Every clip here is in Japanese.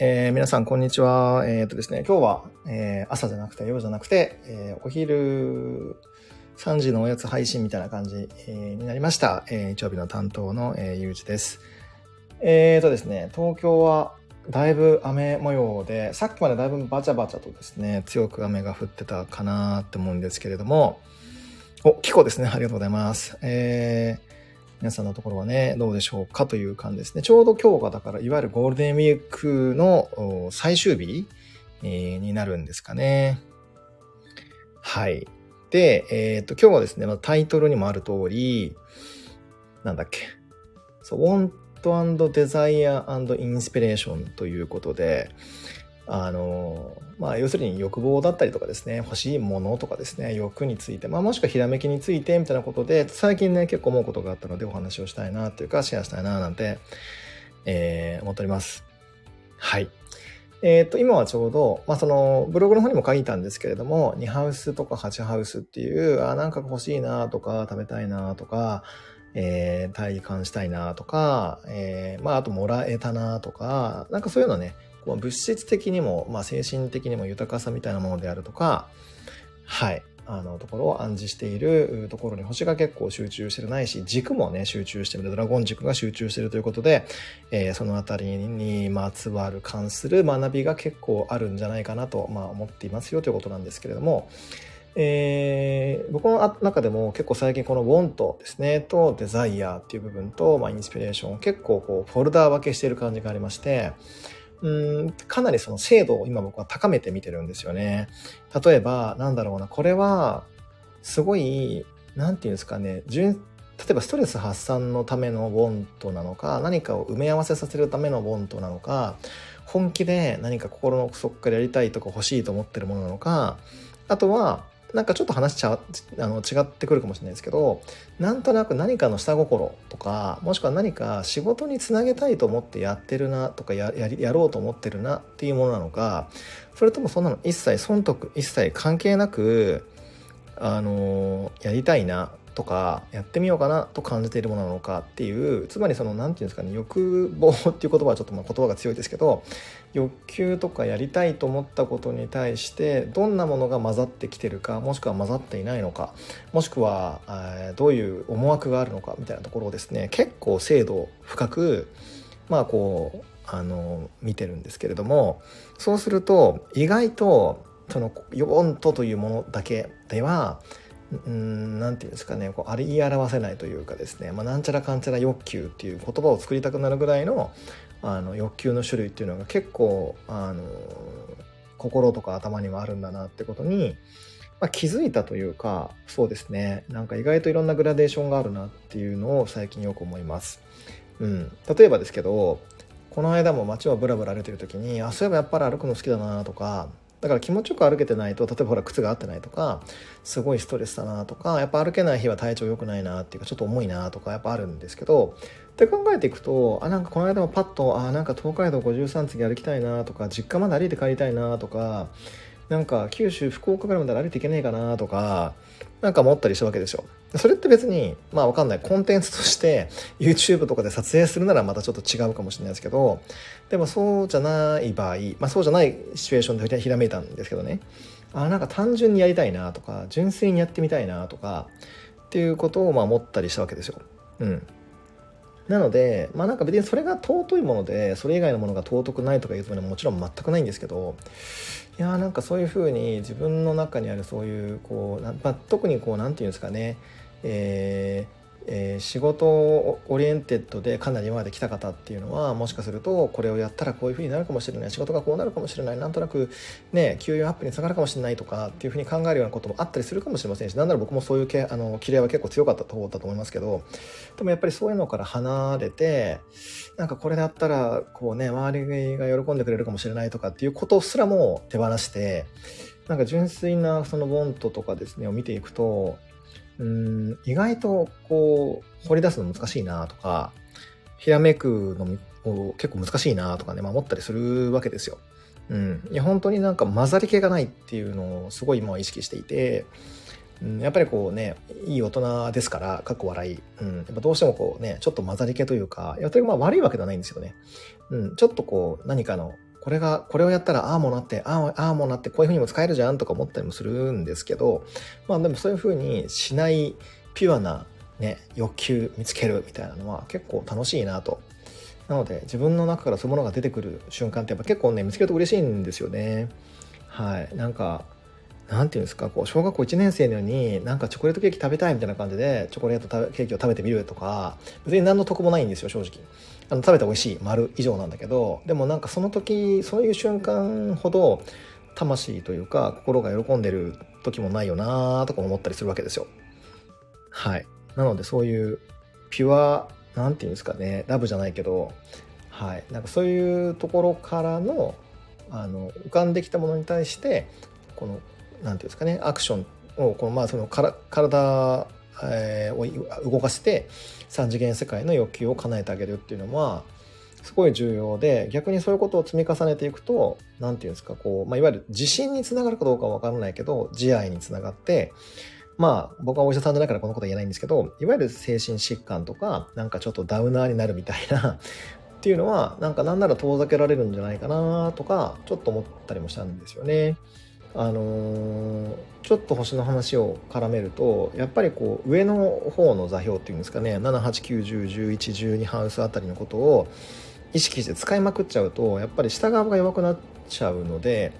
えー、皆さん、こんにちは。えっ、とですね、今日は、えー、朝じゃなくて、夜じゃなくて、え、お昼3時のおやつ配信みたいな感じ、え、になりました。え、日曜日の担当の、え、ゆうじです。えーとですね、東京はだいぶ雨模様で、さっきまでだいぶバチャバチャとですね、強く雨が降ってたかなって思うんですけれども、お、キコですね。ありがとうございます。えー、皆さんのところはね、どうでしょうかという感じですね。ちょうど今日がだから、いわゆるゴールデンウィークの最終日、になるんですかね。はい。で、えっ、と、今日はですね、まあタイトルにもある通り、なんだっけ。そう、Want and Desire and Inspiration ということで、あの、まあ、要するに欲望だったりとかですね、欲しいものとかですね、欲について、まあ、もしくはひらめきについてみたいなことで、最近ね、結構思うことがあったのでお話をしたいなというか、シェアしたいななんて、えー、思っております。はい。えっ、と、今はちょうど、まあ、その、ブログの方にも書いたんですけれども、2ハウスとか8ハウスっていう、あ、なんか欲しいなとか、食べたいなとか、えー、体感したいなとか、えー、まあ、あともらえたなとか、なんかそういうのね、物質的にも、まあ、精神的にも豊かさみたいなものであるとか、はい、あのところを暗示しているところに星が結構集中してるないし、軸もね、集中してる。ドラゴン軸が集中してるということで、えー、そのあたりにまつわる関する学びが結構あるんじゃないかなと、まあ、思っていますよということなんですけれども、えー、僕の中でも結構最近この want ですね、と desire っていう部分と、まあ、インスピレーション結構こうフォルダー分けしている感じがありまして、うんかなりその精度を今僕は高めてみてるんですよね。例えば、なんだろうな、これは、すごい、なんていうんですかね、例えばストレス発散のためのボントなのか、何かを埋め合わせさせるためのボントなのか、本気で何か心の奥底からやりたいとか欲しいと思ってるものなのか、あとは、なんかちょっと話ちゃあの違ってくるかもしれないですけどなんとなく何かの下心とかもしくは何か仕事につなげたいと思ってやってるなとかややろうと思ってるなっていうものなのかそれともそんなの一切損得一切関係なくあのやりたいなとかやってみようかなと感じているものなのかっていうつまりその何て言うんですかね欲望っていう言葉はちょっとま言葉が強いですけど欲求とかやりたいと思ったことに対してどんなものが混ざってきてるかもしくは混ざっていないのかもしくは、えどういう思惑があるのかみたいなところをですね結構精度深くまあこうあの見てるんですけれどもそうすると意外とその「ヨンと」というものだけではうんなんていうんですかねこうあり表せないというかですね、まあ、なんちゃらかんちゃら欲求っていう言葉を作りたくなるぐらいのあの欲求の種類っていうのが結構あの心とか頭にはあるんだなってことに、まあ、気づいたというかそうですねなんか意外といろんなグラデーションがあるなっていうのを最近よく思います。うん、例えばですけどこの間も街をブラブラ歩いてる時にあそういえばやっぱり歩くの好きだなとかだから気持ちよく歩けてないと例えばほら靴が合ってないとかすごいストレスだなとかやっぱ歩けない日は体調良くないなっていうかちょっと重いなとかやっぱあるんですけどって考えていくとあなんかこの間もパッとあなんか東海道53次歩きたいなとか実家まで歩いて帰りたいなとかなんか九州福岡からいまで歩いていけねえかなとかなんか持ったりしたわけですよ。それって別に、まあわかんない。コンテンツとして YouTube とかで撮影するならまたちょっと違うかもしれないですけど、でもそうじゃない場合、まあそうじゃないシチュエーションでひらめいたんですけどね。あ、なんか単純にやりたいなとか、純粋にやってみたいなとか、っていうことをまあ思ったりしたわけですよ。うん。なので、まあなんか別にそれが尊いもので、それ以外のものが尊くないとかいうつもりはもちろん全くないんですけど、いやーなんかそういうふうに自分の中にあるそういうこう、まあ、特にこうなんていうんですかね、えーえー、仕事 oriented でかなり今まで来た方っていうのはもしかするとこれをやったらこういうふうになるかもしれない。仕事がこうなるかもしれない。なん。となくね給与アップにつながるかもしれないとかっていうふうに考えるようなこともあったりするかもしれませんしなんなら僕もそういうけあのきらいは結構強かった方だと思いますけどでもやっぱりそういうのから離れてなんかこれだったらこうね周りが喜んでくれるかもしれないとかっていうことすらも手放してなんか純粋なそのボントとかですねを見ていくとうん意外とこう掘り出すの難しいなとかひらめくの結構難しいなとかね、まあ、思ったりするわけですよ。うん、いや本当になんか混ざり気がないっていうのをすごい今は意識していてうん、やっぱりこうね、いい大人ですから、かっこ笑い。うん、やっぱどうしてもこうね、ちょっと混ざり気というか、やっぱりまあ悪いわけではないんですよね。うん、ちょっとこう、何かの、これが、これをやったら、ああもなって、ああ、あもなって、こういうふうにも使えるじゃんとか思ったりもするんですけど、まあでもそういうふうにしないピュアなね、欲求見つけるみたいなのは結構楽しいなと。なので自分の中からそういうものが出てくる瞬間ってやっぱ結構ね見つけると嬉しいんですよね。はい。なんかなんていうんですかこう小学校1年生のようになんかチョコレートケーキ食べたいみたいな感じでチョコレートケーキを食べてみるとか別に何の得もないんですよ正直。あの食べたら美味しい丸以上なんだけどでもなんかその時そういう瞬間ほど魂というか心が喜んでる時もないよなとか思ったりするわけですよ。はい。なのでそういうピュアなんていうんですかねラブじゃないけどはい。なんかそういうところからのあの浮かんできたものに対してこの何て言うんですかねアクションをこのまあそのから体、を動かして3次元世界の欲求を叶えてあげるっていうのはすごい重要で逆にそういうことを積み重ねていくと何て言うんですかこう、まあ、いわゆる自信につながるかどうかは分からないけど自愛につながってまあ僕はお医者さんじゃないからこのことは言えないんですけどいわゆる精神疾患とかなんかちょっとダウナーになるみたいなっていうのはなんかなんなら遠ざけられるんじゃないかなとかちょっと思ったりもしたんですよね。あの、ちょっと星の話を絡めるとやっぱりこう上の方の座標っていうんですかね789101112ハウスあたりのことを意識して使いまくっちゃうとやっぱり下側が弱くなっちゃうので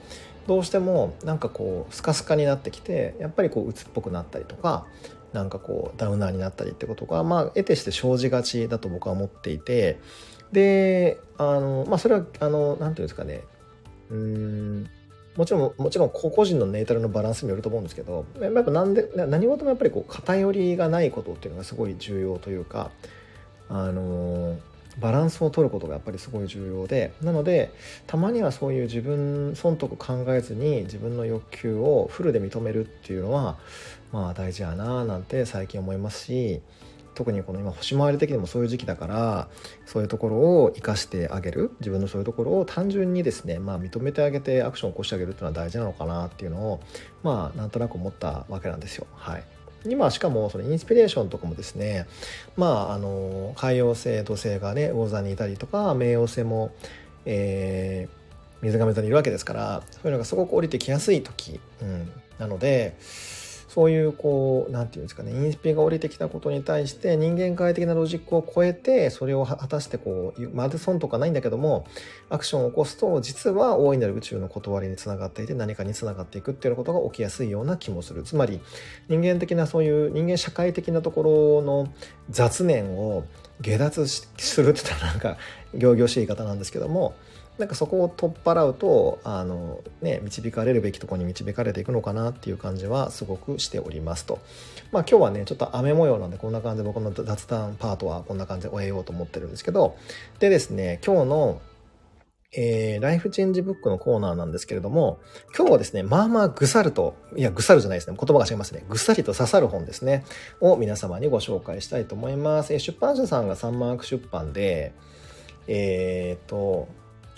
どうしてもなんかこうスカスカになってきてやっぱりこう鬱っぽくなったりとかなんかこうダウナーになったりってことがまあ得てして生じがちだと僕は思っていてであのまあそれはあの何て言うんですかねうんもちろんもちろん個々人のネイトラのバランスによると思うんですけどやっぱなんで何事もやっぱりこう偏りがないことっていうのがすごい重要というかあのバランスを取ることがやっぱりすごい重要でなのでたまにはそういう自分損得考えずに自分の欲求をフルで認めるっていうのはまあ大事やななんて最近思いますし特にこの今星回り的にもそういう時期だからそういうところを生かしてあげる自分のそういうところを単純にですね、まあ、認めてあげてアクションを起こしてあげるっていうのは大事なのかなっていうのをまあなんとなく思ったわけなんですよ。はい今しかもそのインスピレーションとかもですねまああの海洋星土星がね魚座にいたりとか冥王星も、えー、水亀座にいるわけですからそういうのがすごく降りてきやすい時、うん、なのでそういうこう何て言うんですかねインスピが降りてきたことに対して人間界的なロジックを超えてそれを果たしてこうまる損とかないんだけどもアクションを起こすと実は大いなる宇宙の断りにつながっていて何かにつながっていくっていうことが起きやすいような気もする。つまり人間的なそういう人間社会的なところの雑念を下脱するって言ったらなんか仰々しい言い方なんですけどもなんかそこを取っ払うとあの、ね、導かれるべきとこに導かれていくのかなっていう感じはすごくしておりますと。まあ今日はねちょっと雨模様なんでこんな感じで僕の雑談パートはこんな感じで終えようと思ってるんですけどでですね今日のえー、ライフチェンジブックのコーナーなんですけれども、今日はですね、まあまあぐさると、いや、ぐさるじゃないですね。言葉が違いますね。ぐさりと刺さる本ですね。を皆様にご紹介したいと思います。え出版社さんがサンマーク出版で、えっ、と、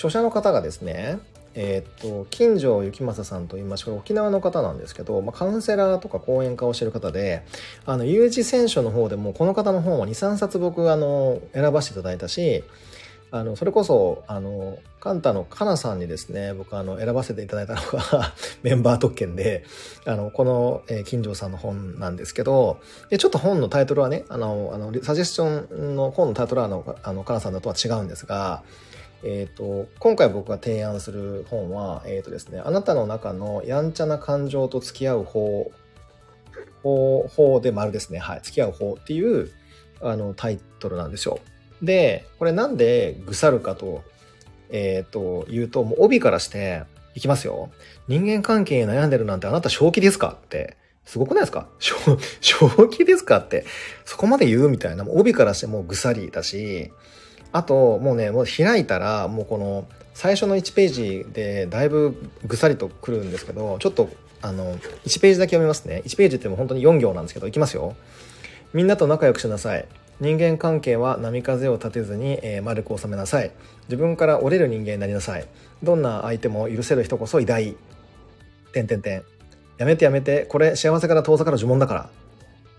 著者の方がですね、えっ、と、金城幸正さんと言いまして、沖縄の方なんですけど、まあ、カウンセラーとか講演家をしてる方で、あの、有事選書の方でも、この方の本は2、3冊僕、あの、選ばせていただいたし、あの、それこそ、あの、カンタのカナさんにですね、僕あの、選ばせていただいたのが メンバー特権で、あの、この、えー、金城さんの本なんですけど、で、ちょっと本のタイトルはね、あの、あの、サジェスションの本のタイトルはあの、あの、カナさんだとは違うんですが、えっ、ー、と、今回僕が提案する本は、えっ、ー、とですね、あなたの中のやんちゃな感情と付き合う方、方、法で丸ですね。はい。付き合う方っていう、あの、タイトルなんですよ。で、これなんで腐るかと、えっ、ー、と、言うと、もう帯からして、いきますよ。人間関係に悩んでるなんてあなた正気ですかって。すごくないですか？正気ですかって。そこまで言うみたいな。もう帯からしてもうぐさりだし、あと、もうね、もう開いたら、もうこの、最初の1ページでだいぶぐさりとくるんですけど、ちょっと、あの、1ページだけ読みますね。1ページっても本当に4行なんですけど、いきますよ。みんなと仲良くしなさい。人間関係は波風を立てずに、えー、丸く収めなさい。自分から折れる人間になりなさい。どんな相手も許せる人こそ偉大。点点点。やめてやめて。これ幸せから遠ざかる呪文だから。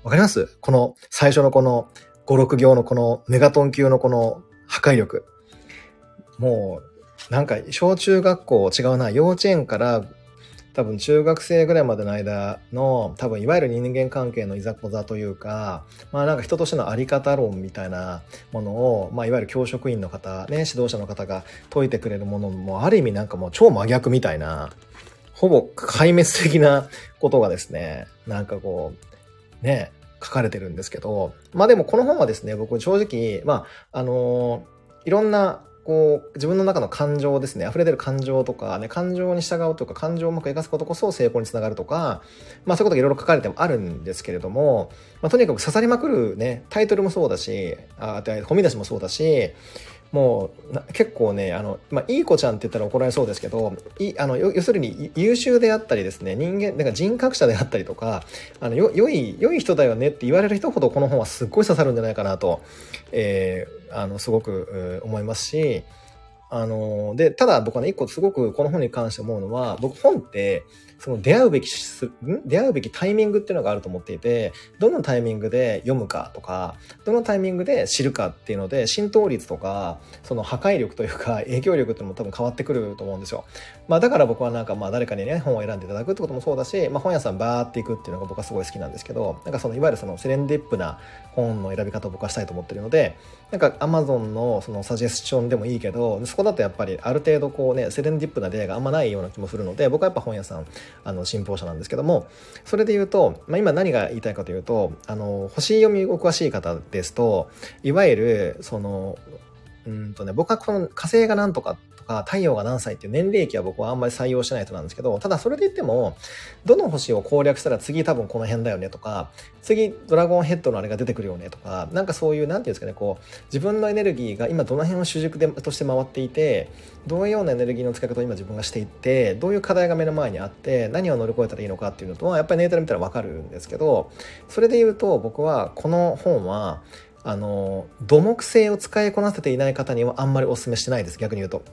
わかります？この最初のこの5、6行のこのメガトン級のこの破壊力。もう、なんか小中学校違うな。幼稚園から多分中学生ぐらいまでの間の多分いわゆる人間関係のいざこざというかまあなんか人としてのあり方論みたいなものを、まあ、いわゆる教職員の方ね指導者の方が説いてくれるものもある意味なんかもう超真逆みたいなほぼ壊滅的なことがですねなんかこうね書かれてるんですけどまあでもこの本はですね僕正直まああのいろんなこう自分の中の感情ですね溢れ出る感情とか、ね、感情に従うとか感情をうまく生かすことこそ成功につながるとか、まあ、そういうことがいろいろ書かれてもあるんですけれども、まあ、とにかく刺さりまくる、ね、タイトルもそうだしあ褒み出しもそうだしもう結構ねあの、まあ、いい子ちゃんって言ったら怒られそうですけどいあの要するに優秀であったりですね人間なんか人格者であったりとかあのよ良い良い人だよねって言われる人ほどこの本はすっごい刺さるんじゃないかなと、えー、あのすごく思いますしあのでただ僕はね一個すごくこの本に関して思うのは僕本ってその出会うべき出会うべきタイミングっていうのがあると思っていてどのタイミングで読むかとかどのタイミングで知るかっていうので浸透率とかその破壊力というか 影響力っていうのも多分変わってくると思うんですよ。まあ、だから僕はなんかまあ誰かにね本を選んでいただくってこともそうだし、まあ、本屋さんバーっていくっていうのが僕はすごい好きなんですけどなんかそのいわゆるそのセレンディップな本の選び方を僕はしたいと思ってるのでなんか Amazon のそのサジェスチョンでもいいけどそこだとやっぱりある程度こうねセレンディップな例があんまないような気もするので僕はやっぱ本屋さんあの信奉者なんですけどもそれで言うと、まあ、今何が言いたいかというとあの星読みお詳しい方ですといわゆるそのうんとね僕はこの火星がなんとかっか太陽が何歳っていう年齢期は僕はあんまり採用しない人なんですけどただそれで言ってもどの星を攻略したら次多分この辺だよねとか次ドラゴンヘッドのあれが出てくるよねとかなんかそういう何て言うんですかねこう自分のエネルギーが今どの辺を主軸でとして回っていてどういうようなエネルギーの使い方を今自分がしていってどういう課題が目の前にあって何を乗り越えたらいいのかっていうのとはやっぱりネータル見たら分かるんですけどそれで言うと僕はこの本はあの土木性を使いこなせていない方にはあんまりお勧めしてないです逆に言うと。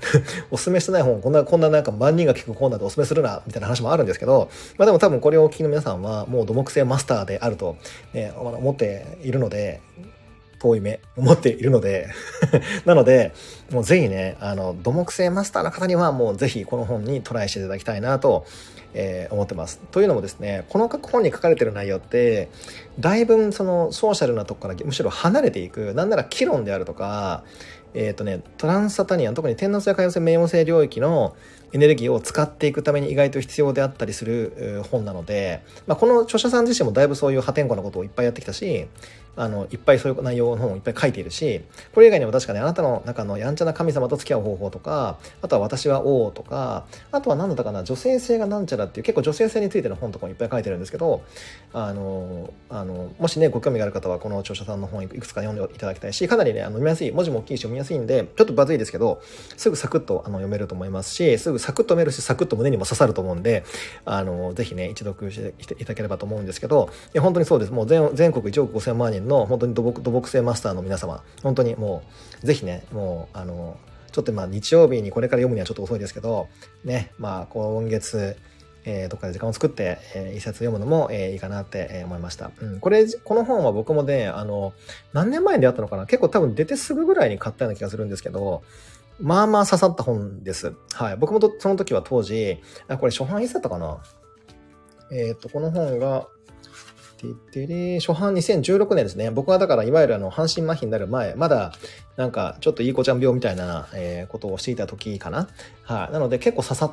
お勧めしてない本こんなこんななんか万人が聞くコーナーでお勧めするなみたいな話もあるんですけど、まあ、でも多分これをお聞きの皆さんはもう土木性マスターであると、ね、思っているので遠い目思っているので なのでもうぜひねあの土木性マスターの方にはもうぜひこの本にトライしていただきたいなとえー、思ってます。というのもですねこの本に書かれてる内容ってだいぶそのソーシャルなとこからむしろ離れていくなんなら議論であるとかえっ、ー、とねトランスサタニアン特に天皇制海洋性冥王星領域のエネルギーを使っていくために意外と必要であったりする本なので、まあ、この著者さん自身もだいぶそういう破天荒なことをいっぱいやってきたしあのいっぱいそういう内容の本をいっぱい書いているしこれ以外にも確かにあなたの中のやんちゃな神様と付き合う方法とかあとは私は王とかあとは何だったかな女性性がなんちゃらっていう結構女性性についての本とかもいっぱい書いてるんですけどあのあのもしねご興味がある方はこの著者さんの本いくつか読んでいただきたいしかなりねあの読みやすい文字も大きいし読みやすいんでちょっとバズいですけどすぐサクッとあの読めると思いますしすぐサクッと読めるしサクッと胸にも刺さると思うんであのぜひね一読していただければと思うんですけどいや本当にそうです。もう全全国1億5000万人の本当に土木土木製マスターの皆様本当にもうぜひねもうあのちょっとまあ日曜日にこれから読むにはちょっと遅いですけどねまあ今月えー、どっかで時間を作って、えー、一冊読むのも、えー、いいかなって思いました。うん、これ、この本は僕もね、あの、何年前に出会ったのかな？結構多分出てすぐぐらいに買ったような気がするんですけど、まあまあ刺さった本です。はい。僕もその時は当時、あ、これ初版いつだったかな？えっ、と、この本が、てれ初版2016年ですね。僕はだからいわゆるあの半身麻痺になる前、まだなんかちょっといい子ちゃん病みたいな、えー、ことをしていた時かな？はい。なので結構刺さっ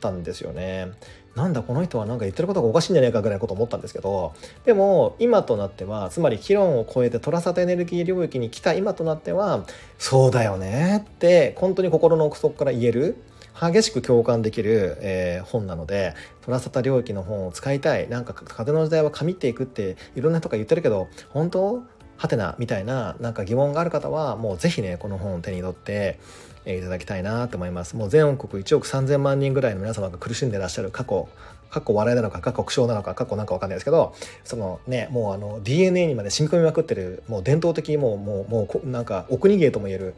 たんですよね。なんだこの人はなんか言ってることがおかしいんじゃないかぐらいのこと思ったんですけどでも今となってはつまり議論を超えてトラサテエネルギー領域に来た今となってはそうだよねって本当に心の奥底から言える激しく共感できる、えー、本なのでトラサタ領域の本を使いたい。なんか風の時代は神っていくっていろんな人が言ってるけど本当？はてなみたいななんか疑問がある方はもうぜひねこの本を手に取っていただきたいなと思います。もう全国1億3000万人ぐらいの皆様が苦しんでらっしゃる過去過去笑いなのか過去苦笑なのか過去なんかわかんないですけどそのねもうあの DNA にまで染み込みまくってるもう伝統的もうもうもうなんかお国芸ともいえる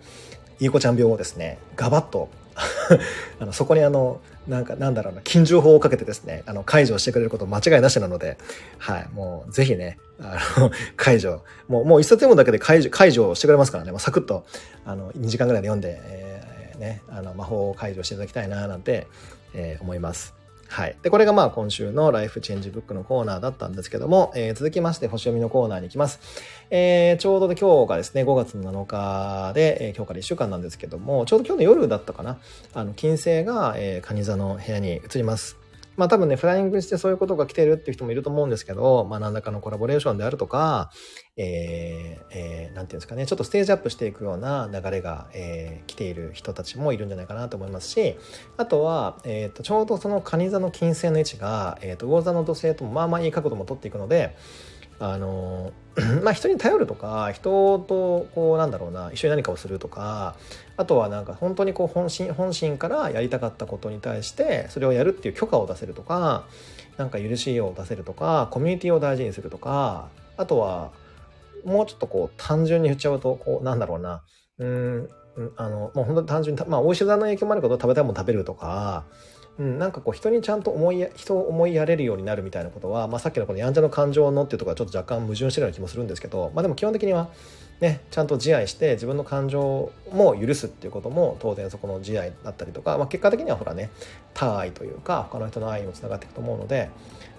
いい子ちゃん病をですね、ガバッと あのそこにあの、なんか、なんだろうな、禁獣法をかけてですね、あの、解除してくれること間違いなしなので、はい、もう、ぜひね、あの、解除、もう、もう一冊読むだけで解除、解除してくれますからね、もうサクッと、あの、2時間ぐらいで読んで、えー、ね、あの、魔法を解除していただきたいな、なんて、えー、思います。はい。で、これがまあ今週のライフチェンジブックのコーナーだったんですけども、えー、続きまして星読みのコーナーに行きます。えー、ちょうど今日がですね、5月7日で、えー、今日から1週間なんですけども、ちょうど今日の夜だったかな、あの、金星が、えー、蟹座の部屋に移ります。まあ多分ね、フライングしてそういうことが来てるっていう人もいると思うんですけど、まあ何らかのコラボレーションであるとか、えー、えー、なんていうんですかね、ちょっとステージアップしていくような流れが、えー、来ている人たちもいるんじゃないかなと思いますし、あとは、えっ、ー、と、ちょうどその蟹座の金星の位置が、えっ、ー、と、魚座の土星ともまあまあいい角度も取っていくので、あの まあ人に頼るとか人とこうなんだろうな一緒に何かをするとかあとはなんか本当にこう本心本心からやりたかったことに対してそれをやるっていう許可を出せるとかなんか許しを出せるとかコミュニティを大事にするとかあとはもうちょっとこう単純に言っちゃうとこうなんだろうなうんあのもう本当に単純にまあお医者さんの影響もあるけど食べたいもの食べるとかうん、なんかこう人にちゃんと思い人を思いやれるようになるみたいなことは、まあ、さっきのこのやんちゃの感情のっていうところはちょっと若干矛盾してるような気もするんですけど、まあ、でも基本的にはねちゃんと自愛して自分の感情も許すっていうことも当然そこの自愛だったりとか、まあ、結果的にはほらね他愛というか他の人の愛にもつながっていくと思うので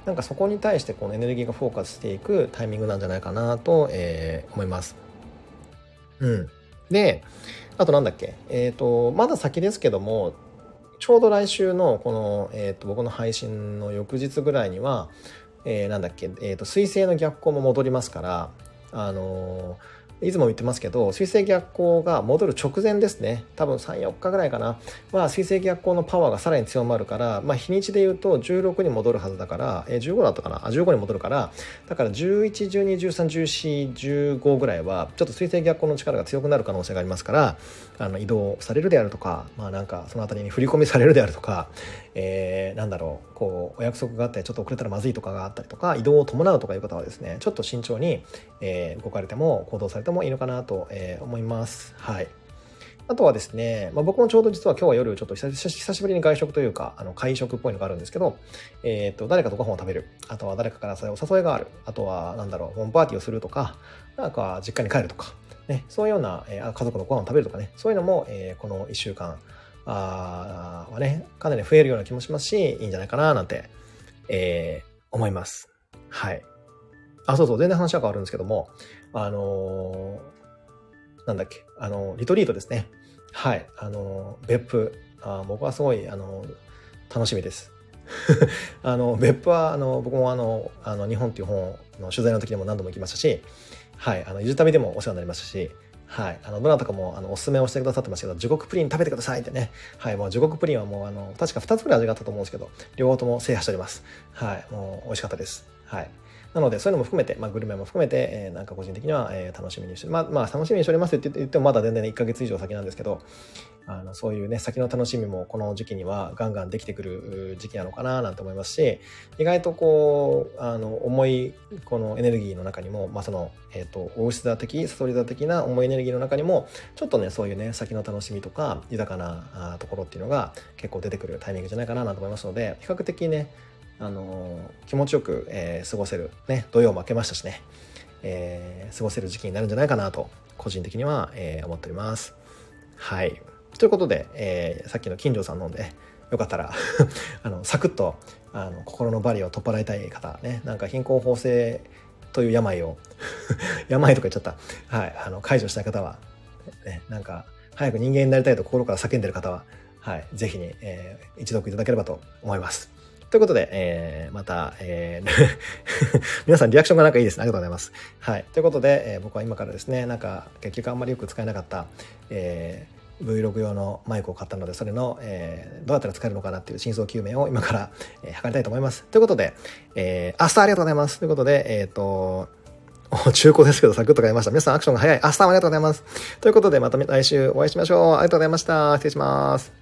なんかそこに対してこのエネルギーがフォーカスしていくタイミングなんじゃないかなと、えー、思います。うん、であとなんだっけ？えっ、ー、とまだ先ですけどもちょうど来週のこの、えーと、僕の配信の翌日ぐらいには、えー、なんだっけ、えーと、水星の逆行も戻りますから、あのーいつも言ってますけど、水星逆行が戻る直前ですね。多分3、4日ぐらいかな。まあ、水星逆行のパワーがさらに強まるから、まあ、日にちで言うと16に戻るはずだから、えー、15だったかな？あ、15に戻るから、だから11、12、13、14、15ぐらいは、ちょっと水星逆行の力が強くなる可能性がありますから、あの移動されるであるとか、まあなんかその辺りに振り込みされるであるとか、えー、なんだろう、こう、お約束があってちょっと遅れたらまずいとかがあったりとか、移動を伴うとかいう方はですね、ちょっと慎重に、えー、動かれても行動されてもいいのかなと、えー、思います。はい。あとはですね、まあ、僕もちょうど実は今日は夜ちょっと久しぶりに外食というか、あの会食っぽいのがあるんですけど、えっ、と、誰かとご飯を食べる。あとは誰かからお誘いがある。あとは、なんだろう、ホームパーティーをするとか、なんか実家に帰るとか、ね、そういうような、えー、家族のご飯を食べるとかね、そういうのも、えー、この1週間あはね、かなり増えるような気もしますし、いいんじゃないかな、なんて、えー、思います。はい。あ、そうそう、全然話は変わるんですけども、あのー、なんだっけ、あのリトリートですね。はい、あの別府、あ僕はすごい、あの楽しみです。あの別府はあの僕もあのあの日本っていう本の取材の時にも何度も行きましたし、はい、あのゆず旅でもお世話になりますし、はい。あの、どなたかも、あの、おすすめをしてくださってましたけど、地獄プリン食べてくださいってね。はい。もう地獄プリンはもう、あの、確か2つぐらい味があったと思うんですけど、両方とも制覇しております。はい。もう、美味しかったです。はい。なので、そういうのも含めて、まあ、グルメも含めて、えー、なんか個人的には、えー、楽しみにして、まあ、まあ、楽しみにしておりますって言っても、まだ全然、ね、1ヶ月以上先なんですけど、あの、そういうね、先の楽しみもこの時期にはガンガンできてくる時期なのかななんて思いますし、意外とこう、あの、重い、このエネルギーの中にも、まあ、その、えっ、ー、と、大牛座的、サソリ座的な重いエネルギーの中にも、ちょっとね、そういうね、先の楽しみとか、豊かなところっていうのが結構出てくるタイミングじゃないかななと思いますので、比較的ね、あの気持ちよく、えー、過ごせる、ね、土曜も明けましたしね、えー、過ごせる時期になるんじゃないかなと、個人的には、えー、思っております。はい。ということで、えー、さっきの金城さん飲んで、よかったら あの、サクッと、あの、心のバリを取っ払いたい方、ね、なんか貧困法制という病を 病とか言っちゃった。はい。あの、解除したい方は、ね、なんか、早く人間になりたいと心から叫んでる方は、はい、ぜひに、えー、一読いただければと思います。ということで、えー、また、えー、皆さんリアクションがなんかいいですね。ありがとうございます。はい。ということで、えー、僕は今からですね、なんか結局あんまりよく使えなかった、えー、Vlog 用のマイクを買ったので、それの、えー、どうやったら使えるのかなっていう真相究明を今から、えー、測りたいと思います。ということで、えー、明日ありがとうございます。ということで、えっ、ー、と、中古ですけど、サクッと買いました。皆さんアクションが早い。明日もありがとうございます。ということで、また来週お会いしましょう。ありがとうございました。失礼します。